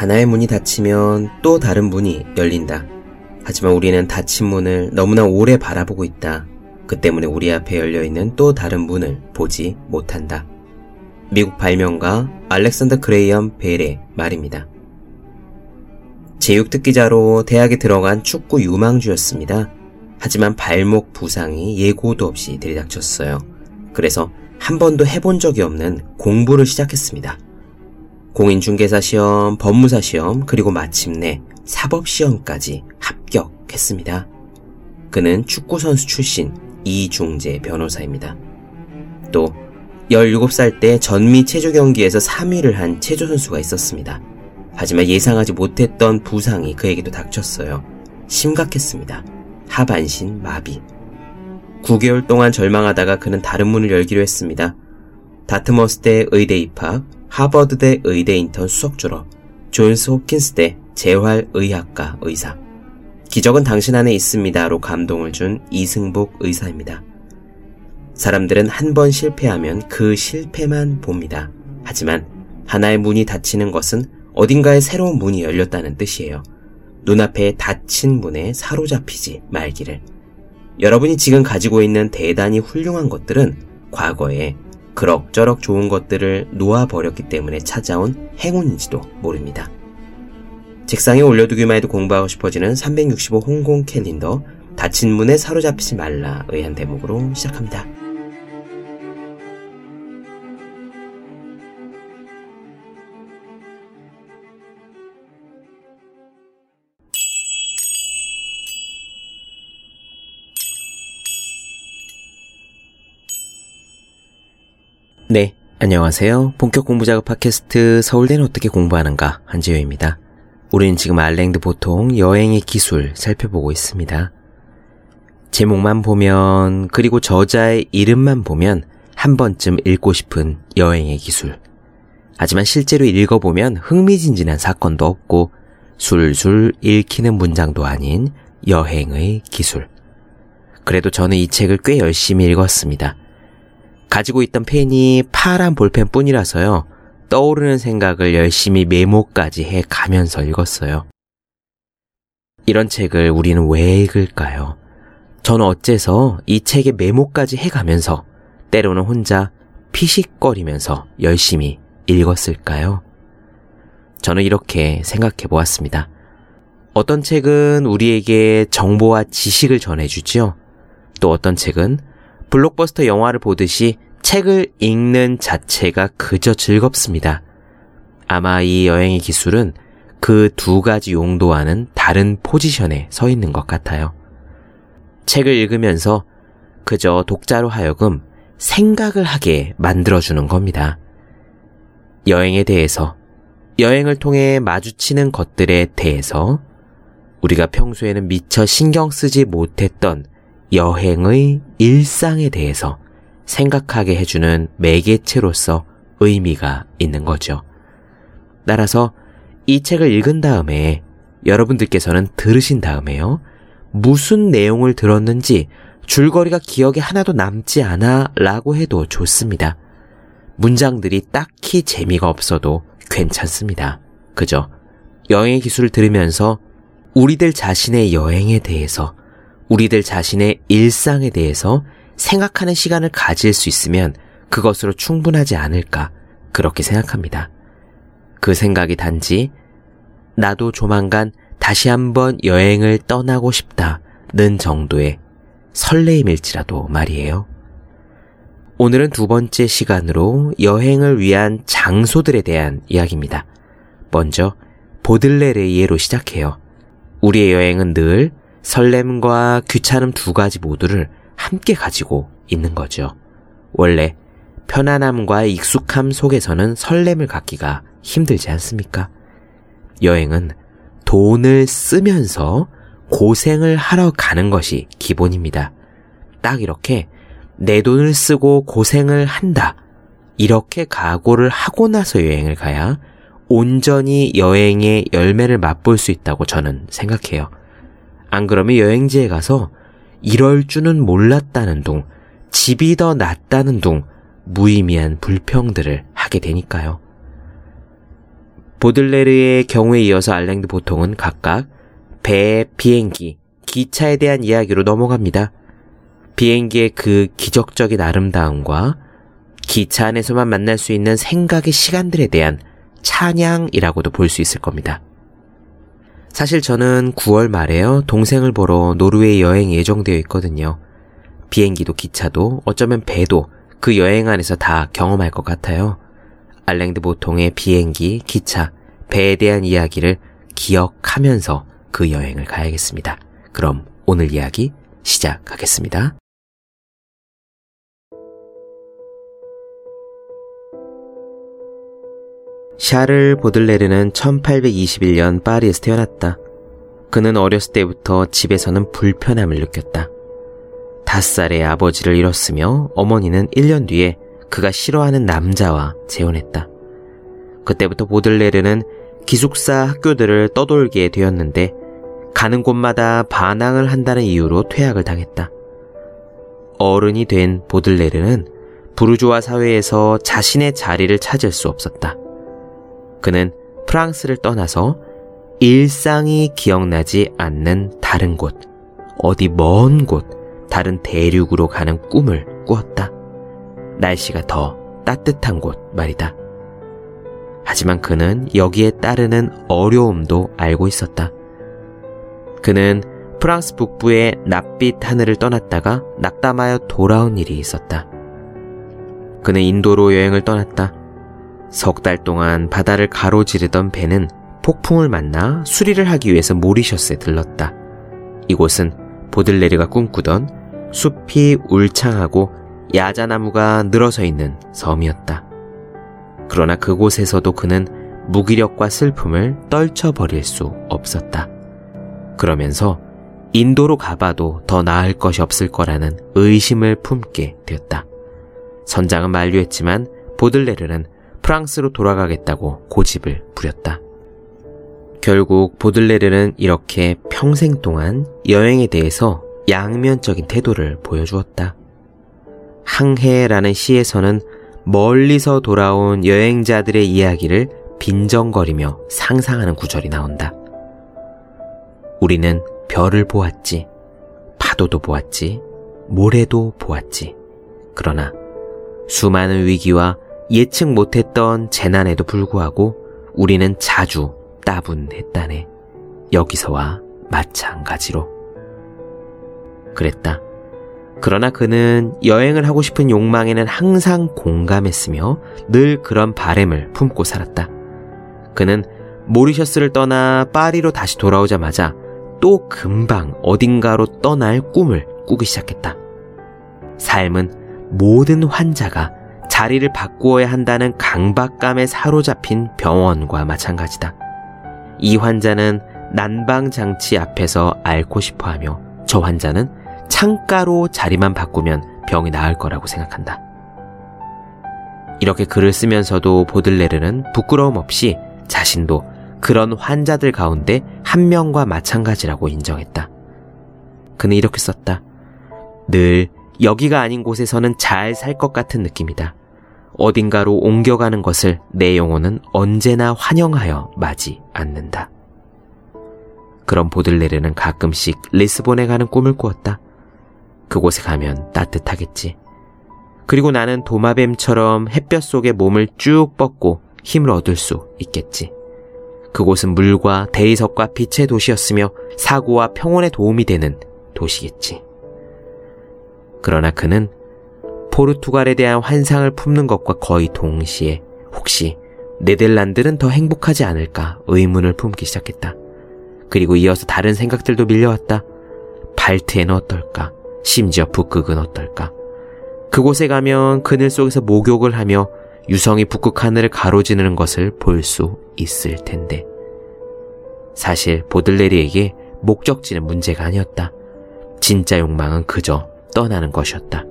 하나의 문이 닫히면 또 다른 문이 열린다. 하지만 우리는 닫힌 문을 너무나 오래 바라보고 있다. 그 때문에 우리 앞에 열려있는 또 다른 문을 보지 못한다. 미국 발명가 알렉산더 크레이엄 벨의 말입니다. 제육특기자로 대학에 들어간 축구 유망주였습니다. 하지만 발목 부상이 예고도 없이 들이닥쳤어요. 그래서 한 번도 해본 적이 없는 공부를 시작했습니다. 공인중개사 시험, 법무사 시험, 그리고 마침내 사법 시험까지 합격했습니다. 그는 축구선수 출신 이중재 변호사입니다. 또 17살 때 전미 체조 경기에서 3위를 한 체조 선수가 있었습니다. 하지만 예상하지 못했던 부상이 그에게도 닥쳤어요. 심각했습니다. 하반신 마비. 9개월 동안 절망하다가 그는 다른 문을 열기로 했습니다. 다트머스대 의대 입학, 하버드대 의대 인턴 수석 졸업, 존스 호킨스대 재활의학과 의사. 기적은 당신 안에 있습니다로 감동을 준 이승복 의사입니다. 사람들은 한 번 실패하면 그 실패만 봅니다. 하지만 하나의 문이 닫히는 것은 어딘가에 새로운 문이 열렸다는 뜻이에요. 눈앞에 닫힌 문에 사로잡히지 말기를. 여러분이 지금 가지고 있는 대단히 훌륭한 것들은 과거에 그럭저럭 좋은 것들을 놓아버렸기 때문에 찾아온 행운인지도 모릅니다. 책상에 올려두기만 해도 공부하고 싶어지는 365 홍콩 캘린더 닫힌 문에 사로잡히지 말라의 한 대목으로 시작합니다. 네, 안녕하세요. 본격 공부작업 팟캐스트 서울대는 어떻게 공부하는가 한지효입니다. 우리는 지금 알랭드 보통 여행의 기술 살펴보고 있습니다. 제목만 보면 그리고 저자의 이름만 보면 한 번쯤 읽고 싶은 여행의 기술. 하지만 실제로 읽어보면 흥미진진한 사건도 없고 술술 읽히는 문장도 아닌 여행의 기술. 그래도 저는 이 책을 꽤 열심히 읽었습니다. 가지고 있던 펜이 파란 볼펜 뿐이라서요. 떠오르는 생각을 열심히 메모까지 해 가면서 읽었어요. 이런 책을 우리는 왜 읽을까요? 저는 어째서 이 책에 메모까지 해 가면서 때로는 혼자 피식거리면서 열심히 읽었을까요? 저는 이렇게 생각해 보았습니다. 어떤 책은 우리에게 정보와 지식을 전해주지요. 또 어떤 책은 블록버스터 영화를 보듯이 책을 읽는 자체가 그저 즐겁습니다. 아마 이 여행의 기술은 그 두 가지 용도와는 다른 포지션에 서 있는 것 같아요. 책을 읽으면서 그저 독자로 하여금 생각을 하게 만들어주는 겁니다. 여행에 대해서, 여행을 통해 마주치는 것들에 대해서 우리가 평소에는 미처 신경 쓰지 못했던 여행의 일상에 대해서 생각하게 해주는 매개체로서 의미가 있는 거죠. 따라서 이 책을 읽은 다음에 여러분들께서는 들으신 다음에요. 무슨 내용을 들었는지 줄거리가 기억에 하나도 남지 않아 라고 해도 좋습니다. 문장들이 딱히 재미가 없어도 괜찮습니다. 그죠? 여행의 기술을 들으면서 우리들 자신의 여행에 대해서 우리들 자신의 일상에 대해서 생각하는 시간을 가질 수 있으면 그것으로 충분하지 않을까 그렇게 생각합니다. 그 생각이 단지 나도 조만간 다시 한번 여행을 떠나고 싶다는 정도의 설레임일지라도 말이에요. 오늘은 두 번째 시간으로 여행을 위한 장소들에 대한 이야기입니다. 먼저 보들레르의 예로 시작해요. 우리의 여행은 늘 설렘과 귀찮음 두 가지 모두를 함께 가지고 있는 거죠. 원래 편안함과 익숙함 속에서는 설렘을 갖기가 힘들지 않습니까? 여행은 돈을 쓰면서 고생을 하러 가는 것이 기본입니다. 딱 이렇게 내 돈을 쓰고 고생을 한다. 이렇게 각오를 하고 나서 여행을 가야 온전히 여행의 열매를 맛볼 수 있다고 저는 생각해요. 안 그러면 여행지에 가서 이럴 줄은 몰랐다는 둥, 집이 더 낫다는 둥, 무의미한 불평들을 하게 되니까요. 보들레르의 경우에 이어서 알랭드 보통은 각각 배, 비행기, 기차에 대한 이야기로 넘어갑니다. 비행기의 그 기적적인 아름다움과 기차 안에서만 만날 수 있는 생각의 시간들에 대한 찬양이라고도 볼 수 있을 겁니다. 사실 저는 9월 말에요. 동생을 보러 노르웨이 여행 예정되어 있거든요. 비행기도 기차도 어쩌면 배도 그 여행 안에서 다 경험할 것 같아요. 알랭드 보통의 비행기, 기차, 배에 대한 이야기를 기억하면서 그 여행을 가야겠습니다. 그럼 오늘 이야기 시작하겠습니다. 샤를 보들레르는 1821년 파리에서 태어났다. 그는 어렸을 때부터 집에서는 불편함을 느꼈다. 다섯 살에 아버지를 잃었으며 어머니는 1년 뒤에 그가 싫어하는 남자와 재혼했다. 그때부터 보들레르는 기숙사 학교들을 떠돌게 되었는데 가는 곳마다 반항을 한다는 이유로 퇴학을 당했다. 어른이 된 보들레르는 부르주아 사회에서 자신의 자리를 찾을 수 없었다. 그는 프랑스를 떠나서 일상이 기억나지 않는 다른 곳, 어디 먼 곳, 다른 대륙으로 가는 꿈을 꾸었다. 날씨가 더 따뜻한 곳 말이다. 하지만 그는 여기에 따르는 어려움도 알고 있었다. 그는 프랑스 북부의 낯빛 하늘을 떠났다가 낙담하여 돌아온 일이 있었다. 그는 인도로 여행을 떠났다. 석 달 동안 바다를 가로지르던 배는 폭풍을 만나 수리를 하기 위해서 모리셔스에 들렀다. 이곳은 보들레르가 꿈꾸던 숲이 울창하고 야자나무가 늘어서 있는 섬이었다. 그러나 그곳에서도 그는 무기력과 슬픔을 떨쳐버릴 수 없었다. 그러면서 인도로 가봐도 더 나을 것이 없을 거라는 의심을 품게 되었다. 선장은 만류했지만 보들레르는 프랑스로 돌아가겠다고 고집을 부렸다. 결국 보들레르는 이렇게 평생 동안 여행에 대해서 양면적인 태도를 보여주었다. 항해라는 시에서는 멀리서 돌아온 여행자들의 이야기를 빈정거리며 상상하는 구절이 나온다. 우리는 별을 보았지, 파도도 보았지, 모래도 보았지. 그러나 수많은 위기와 예측 못했던 재난에도 불구하고 우리는 자주 따분했다네. 여기서와 마찬가지로. 그랬다. 그러나 그는 여행을 하고 싶은 욕망에는 항상 공감했으며 늘 그런 바램을 품고 살았다. 그는 모리셔스를 떠나 파리로 다시 돌아오자마자 또 금방 어딘가로 떠날 꿈을 꾸기 시작했다. 삶은 모든 환자가 자리를 바꾸어야 한다는 강박감에 사로잡힌 병원과 마찬가지다. 이 환자는 난방장치 앞에서 앓고 싶어 하며 저 환자는 창가로 자리만 바꾸면 병이 나을 거라고 생각한다. 이렇게 글을 쓰면서도 보들레르는 부끄러움 없이 자신도 그런 환자들 가운데 한 명과 마찬가지라고 인정했다. 그는 이렇게 썼다. 늘 여기가 아닌 곳에서는 잘 살 것 같은 느낌이다. 어딘가로 옮겨가는 것을 내 영혼은 언제나 환영하여 맞이 않는다. 그런 보들레르는 가끔씩 리스본에 가는 꿈을 꾸었다. 그곳에 가면 따뜻하겠지. 그리고 나는 도마뱀처럼 햇볕 속에 몸을 쭉 뻗고 힘을 얻을 수 있겠지. 그곳은 물과 대리석과 빛의 도시였으며 사고와 평온에 도움이 되는 도시겠지. 그러나 그는 포르투갈에 대한 환상을 품는 것과 거의 동시에 혹시 네덜란드는 더 행복하지 않을까 의문을 품기 시작했다. 그리고 이어서 다른 생각들도 밀려왔다. 발트에는 어떨까? 심지어 북극은 어떨까? 그곳에 가면 그늘 속에서 목욕을 하며 유성이 북극 하늘을 가로지르는 것을 볼 수 있을 텐데. 사실 보들레리에게 목적지는 문제가 아니었다. 진짜 욕망은 그저 떠나는 것이었다.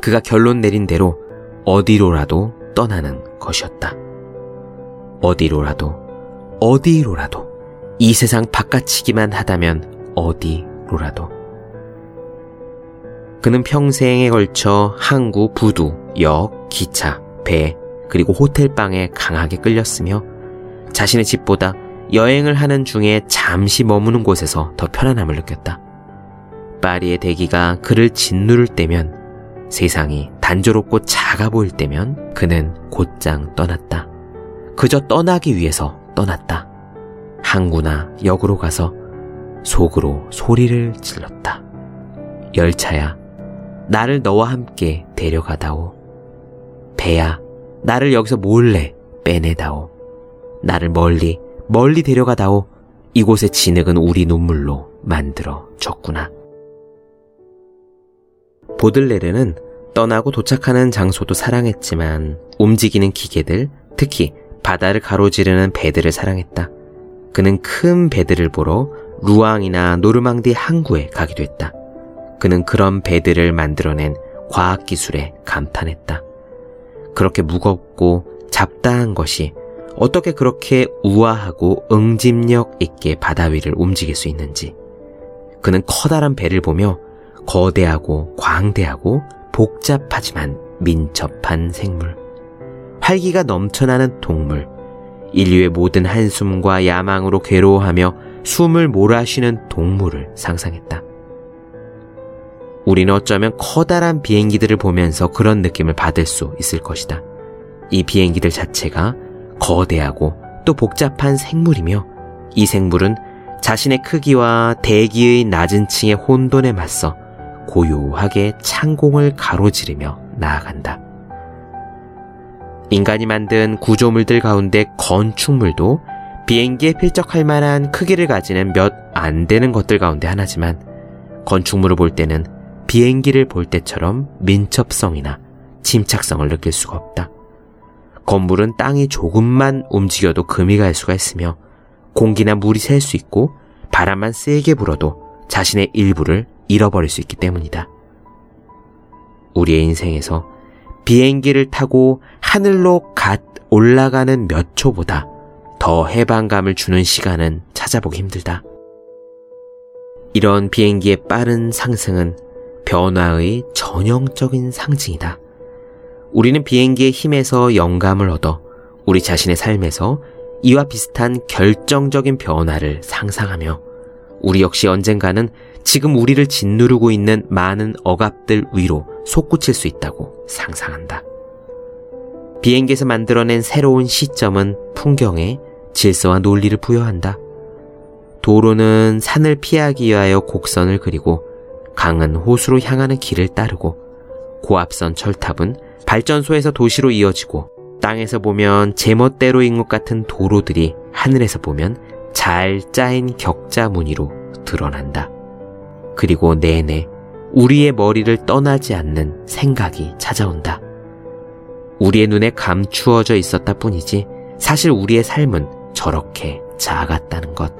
그가 결론 내린 대로 어디로라도 떠나는 것이었다. 어디로라도, 어디로라도, 이 세상 바깥이기만 하다면 어디로라도. 그는 평생에 걸쳐 항구, 부두, 역, 기차, 배, 그리고 호텔방에 강하게 끌렸으며 자신의 집보다 여행을 하는 중에 잠시 머무는 곳에서 더 편안함을 느꼈다. 파리의 대기가 그를 짓누를 때면 세상이 단조롭고 작아 보일 때면 그는 곧장 떠났다. 그저 떠나기 위해서 떠났다. 항구나 역으로 가서 속으로 소리를 질렀다. 열차야, 나를 너와 함께 데려가다오. 배야, 나를 여기서 몰래 빼내다오. 나를 멀리, 멀리 데려가다오. 이곳의 진흙은 우리 눈물로 만들어 졌구나. 보들레르는 떠나고 도착하는 장소도 사랑했지만 움직이는 기계들, 특히 바다를 가로지르는 배들을 사랑했다. 그는 큰 배들을 보러 루앙이나 노르망디 항구에 가기도 했다. 그는 그런 배들을 만들어낸 과학기술에 감탄했다. 그렇게 무겁고 잡다한 것이 어떻게 그렇게 우아하고 응집력 있게 바다 위를 움직일 수 있는지. 그는 커다란 배를 보며 거대하고 광대하고 복잡하지만 민첩한 생물, 활기가 넘쳐나는 동물, 인류의 모든 한숨과 야망으로 괴로워하며 숨을 몰아쉬는 동물을 상상했다. 우리는 어쩌면 커다란 비행기들을 보면서 그런 느낌을 받을 수 있을 것이다. 이 비행기들 자체가 거대하고 또 복잡한 생물이며 이 생물은 자신의 크기와 대기의 낮은 층의 혼돈에 맞서 고요하게 창공을 가로지르며 나아간다. 인간이 만든 구조물들 가운데 건축물도 비행기에 필적할 만한 크기를 가지는 몇 안 되는 것들 가운데 하나지만 건축물을 볼 때는 비행기를 볼 때처럼 민첩성이나 침착성을 느낄 수가 없다. 건물은 땅이 조금만 움직여도 금이 갈 수가 있으며 공기나 물이 셀 수 있고 바람만 세게 불어도 자신의 일부를 잃어버릴 수 있기 때문이다. 우리의 인생에서 비행기를 타고 하늘로 갓 올라가는 몇 초보다 더 해방감을 주는 시간은 찾아보기 힘들다. 이런 비행기의 빠른 상승은 변화의 전형적인 상징이다. 우리는 비행기의 힘에서 영감을 얻어 우리 자신의 삶에서 이와 비슷한 결정적인 변화를 상상하며 우리 역시 언젠가는 지금 우리를 짓누르고 있는 많은 억압들 위로 솟구칠 수 있다고 상상한다. 비행기에서 만들어낸 새로운 시점은 풍경에 질서와 논리를 부여한다. 도로는 산을 피하기 위하여 곡선을 그리고 강은 호수로 향하는 길을 따르고 고압선 철탑은 발전소에서 도시로 이어지고 땅에서 보면 제멋대로인 것 같은 도로들이 하늘에서 보면 잘 짜인 격자 무늬로 드러난다. 그리고 내내 우리의 머리를 떠나지 않는 생각이 찾아온다. 우리의 눈에 감추어져 있었다 뿐이지 사실 우리의 삶은 저렇게 작았다는 것.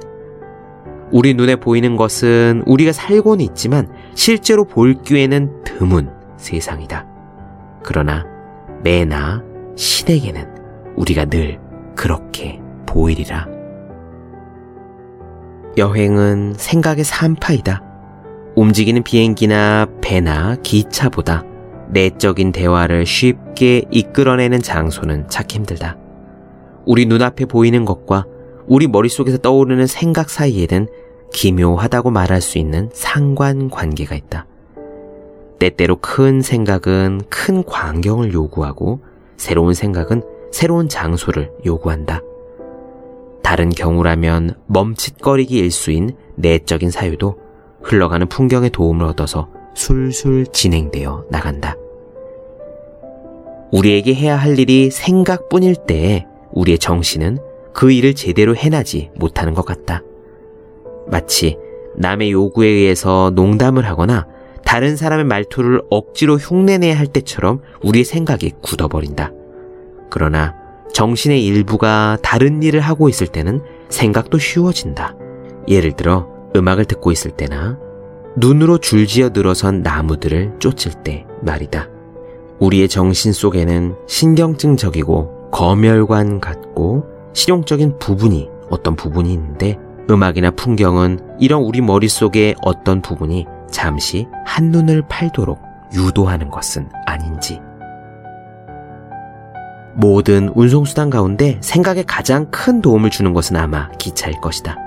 우리 눈에 보이는 것은 우리가 살고는 있지만 실제로 볼 기회는 드문 세상이다. 그러나 내나 신에게는 우리가 늘 그렇게 보이리라. 여행은 생각의 산파이다. 움직이는 비행기나 배나 기차보다 내적인 대화를 쉽게 이끌어내는 장소는 찾기 힘들다. 우리 눈앞에 보이는 것과 우리 머릿속에서 떠오르는 생각 사이에는 기묘하다고 말할 수 있는 상관 관계가 있다. 때때로 큰 생각은 큰 광경을 요구하고 새로운 생각은 새로운 장소를 요구한다. 다른 경우라면 멈칫거리기 일수인 내적인 사유도 흘러가는 풍경의 도움을 얻어서 술술 진행되어 나간다. 우리에게 해야 할 일이 생각뿐일 때에 우리의 정신은 그 일을 제대로 해나지 못하는 것 같다. 마치 남의 요구에 의해서 농담을 하거나 다른 사람의 말투를 억지로 흉내내야 할 때처럼 우리의 생각이 굳어버린다. 그러나 정신의 일부가 다른 일을 하고 있을 때는 생각도 쉬워진다. 예를 들어 음악을 듣고 있을 때나 눈으로 줄지어 늘어선 나무들을 쫓을 때 말이다. 우리의 정신 속에는 신경증적이고 검열관 같고 실용적인 부분이 어떤 부분이 있는데 음악이나 풍경은 이런 우리 머릿속의 어떤 부분이 잠시 한눈을 팔도록 유도하는 것은 아닌지. 모든 운송수단 가운데 생각에 가장 큰 도움을 주는 것은 아마 기차일 것이다.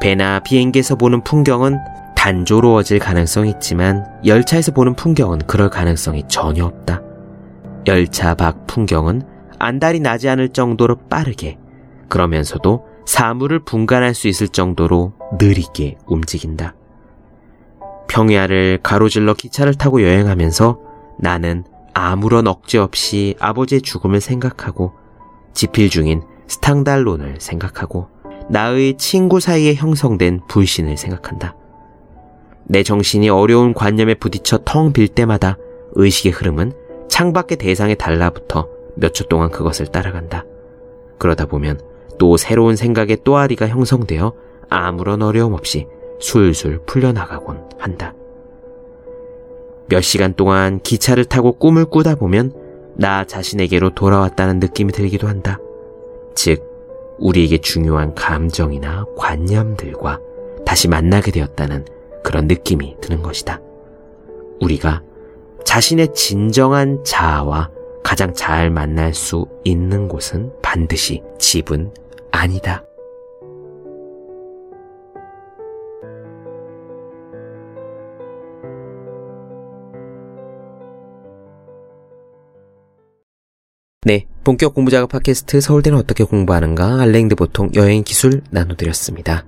배나 비행기에서 보는 풍경은 단조로워질 가능성이 있지만 열차에서 보는 풍경은 그럴 가능성이 전혀 없다. 열차 밖 풍경은 안달이 나지 않을 정도로 빠르게 그러면서도 사물을 분간할 수 있을 정도로 느리게 움직인다. 평야를 가로질러 기차를 타고 여행하면서 나는 아무런 억제 없이 아버지의 죽음을 생각하고 지필 중인 스탕달론을 생각하고 나의 친구 사이에 형성된 불신을 생각한다. 내 정신이 어려운 관념에 부딪혀 텅 빌 때마다 의식의 흐름은 창밖의 대상에 달라붙어 몇 초 동안 그것을 따라간다. 그러다 보면 또 새로운 생각의 또아리가 형성되어 아무런 어려움 없이 술술 풀려나가곤 한다. 몇 시간 동안 기차를 타고 꿈을 꾸다 보면 나 자신에게로 돌아왔다는 느낌이 들기도 한다. 즉, 우리에게 중요한 감정이나 관념들과 다시 만나게 되었다는 그런 느낌이 드는 것이다. 우리가 자신의 진정한 자아와 가장 잘 만날 수 있는 곳은 반드시 집은 아니다. 네, 본격 공부작업 팟캐스트 서울대는 어떻게 공부하는가 알랭드 보통 여행 기술 나눠드렸습니다.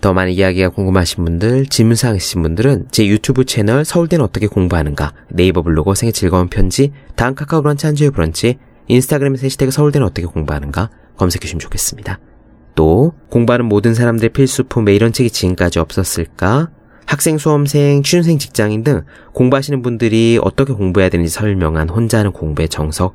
더 많은 이야기가 궁금하신 분들, 질문사항 있으신 분들은 제 유튜브 채널 서울대는 어떻게 공부하는가, 네이버 블로그 생애 즐거운 편지, 다음 카카오 브런치 한주의 브런치, 인스타그램에서 해시태그 서울대는 어떻게 공부하는가 검색해 주시면 좋겠습니다. 또 공부하는 모든 사람들의 필수품 왜 이런 책이 지금까지 없었을까? 학생, 수험생, 취준생, 직장인 등 공부하시는 분들이 어떻게 공부해야 되는지 설명한 혼자 하는 공부의 정석,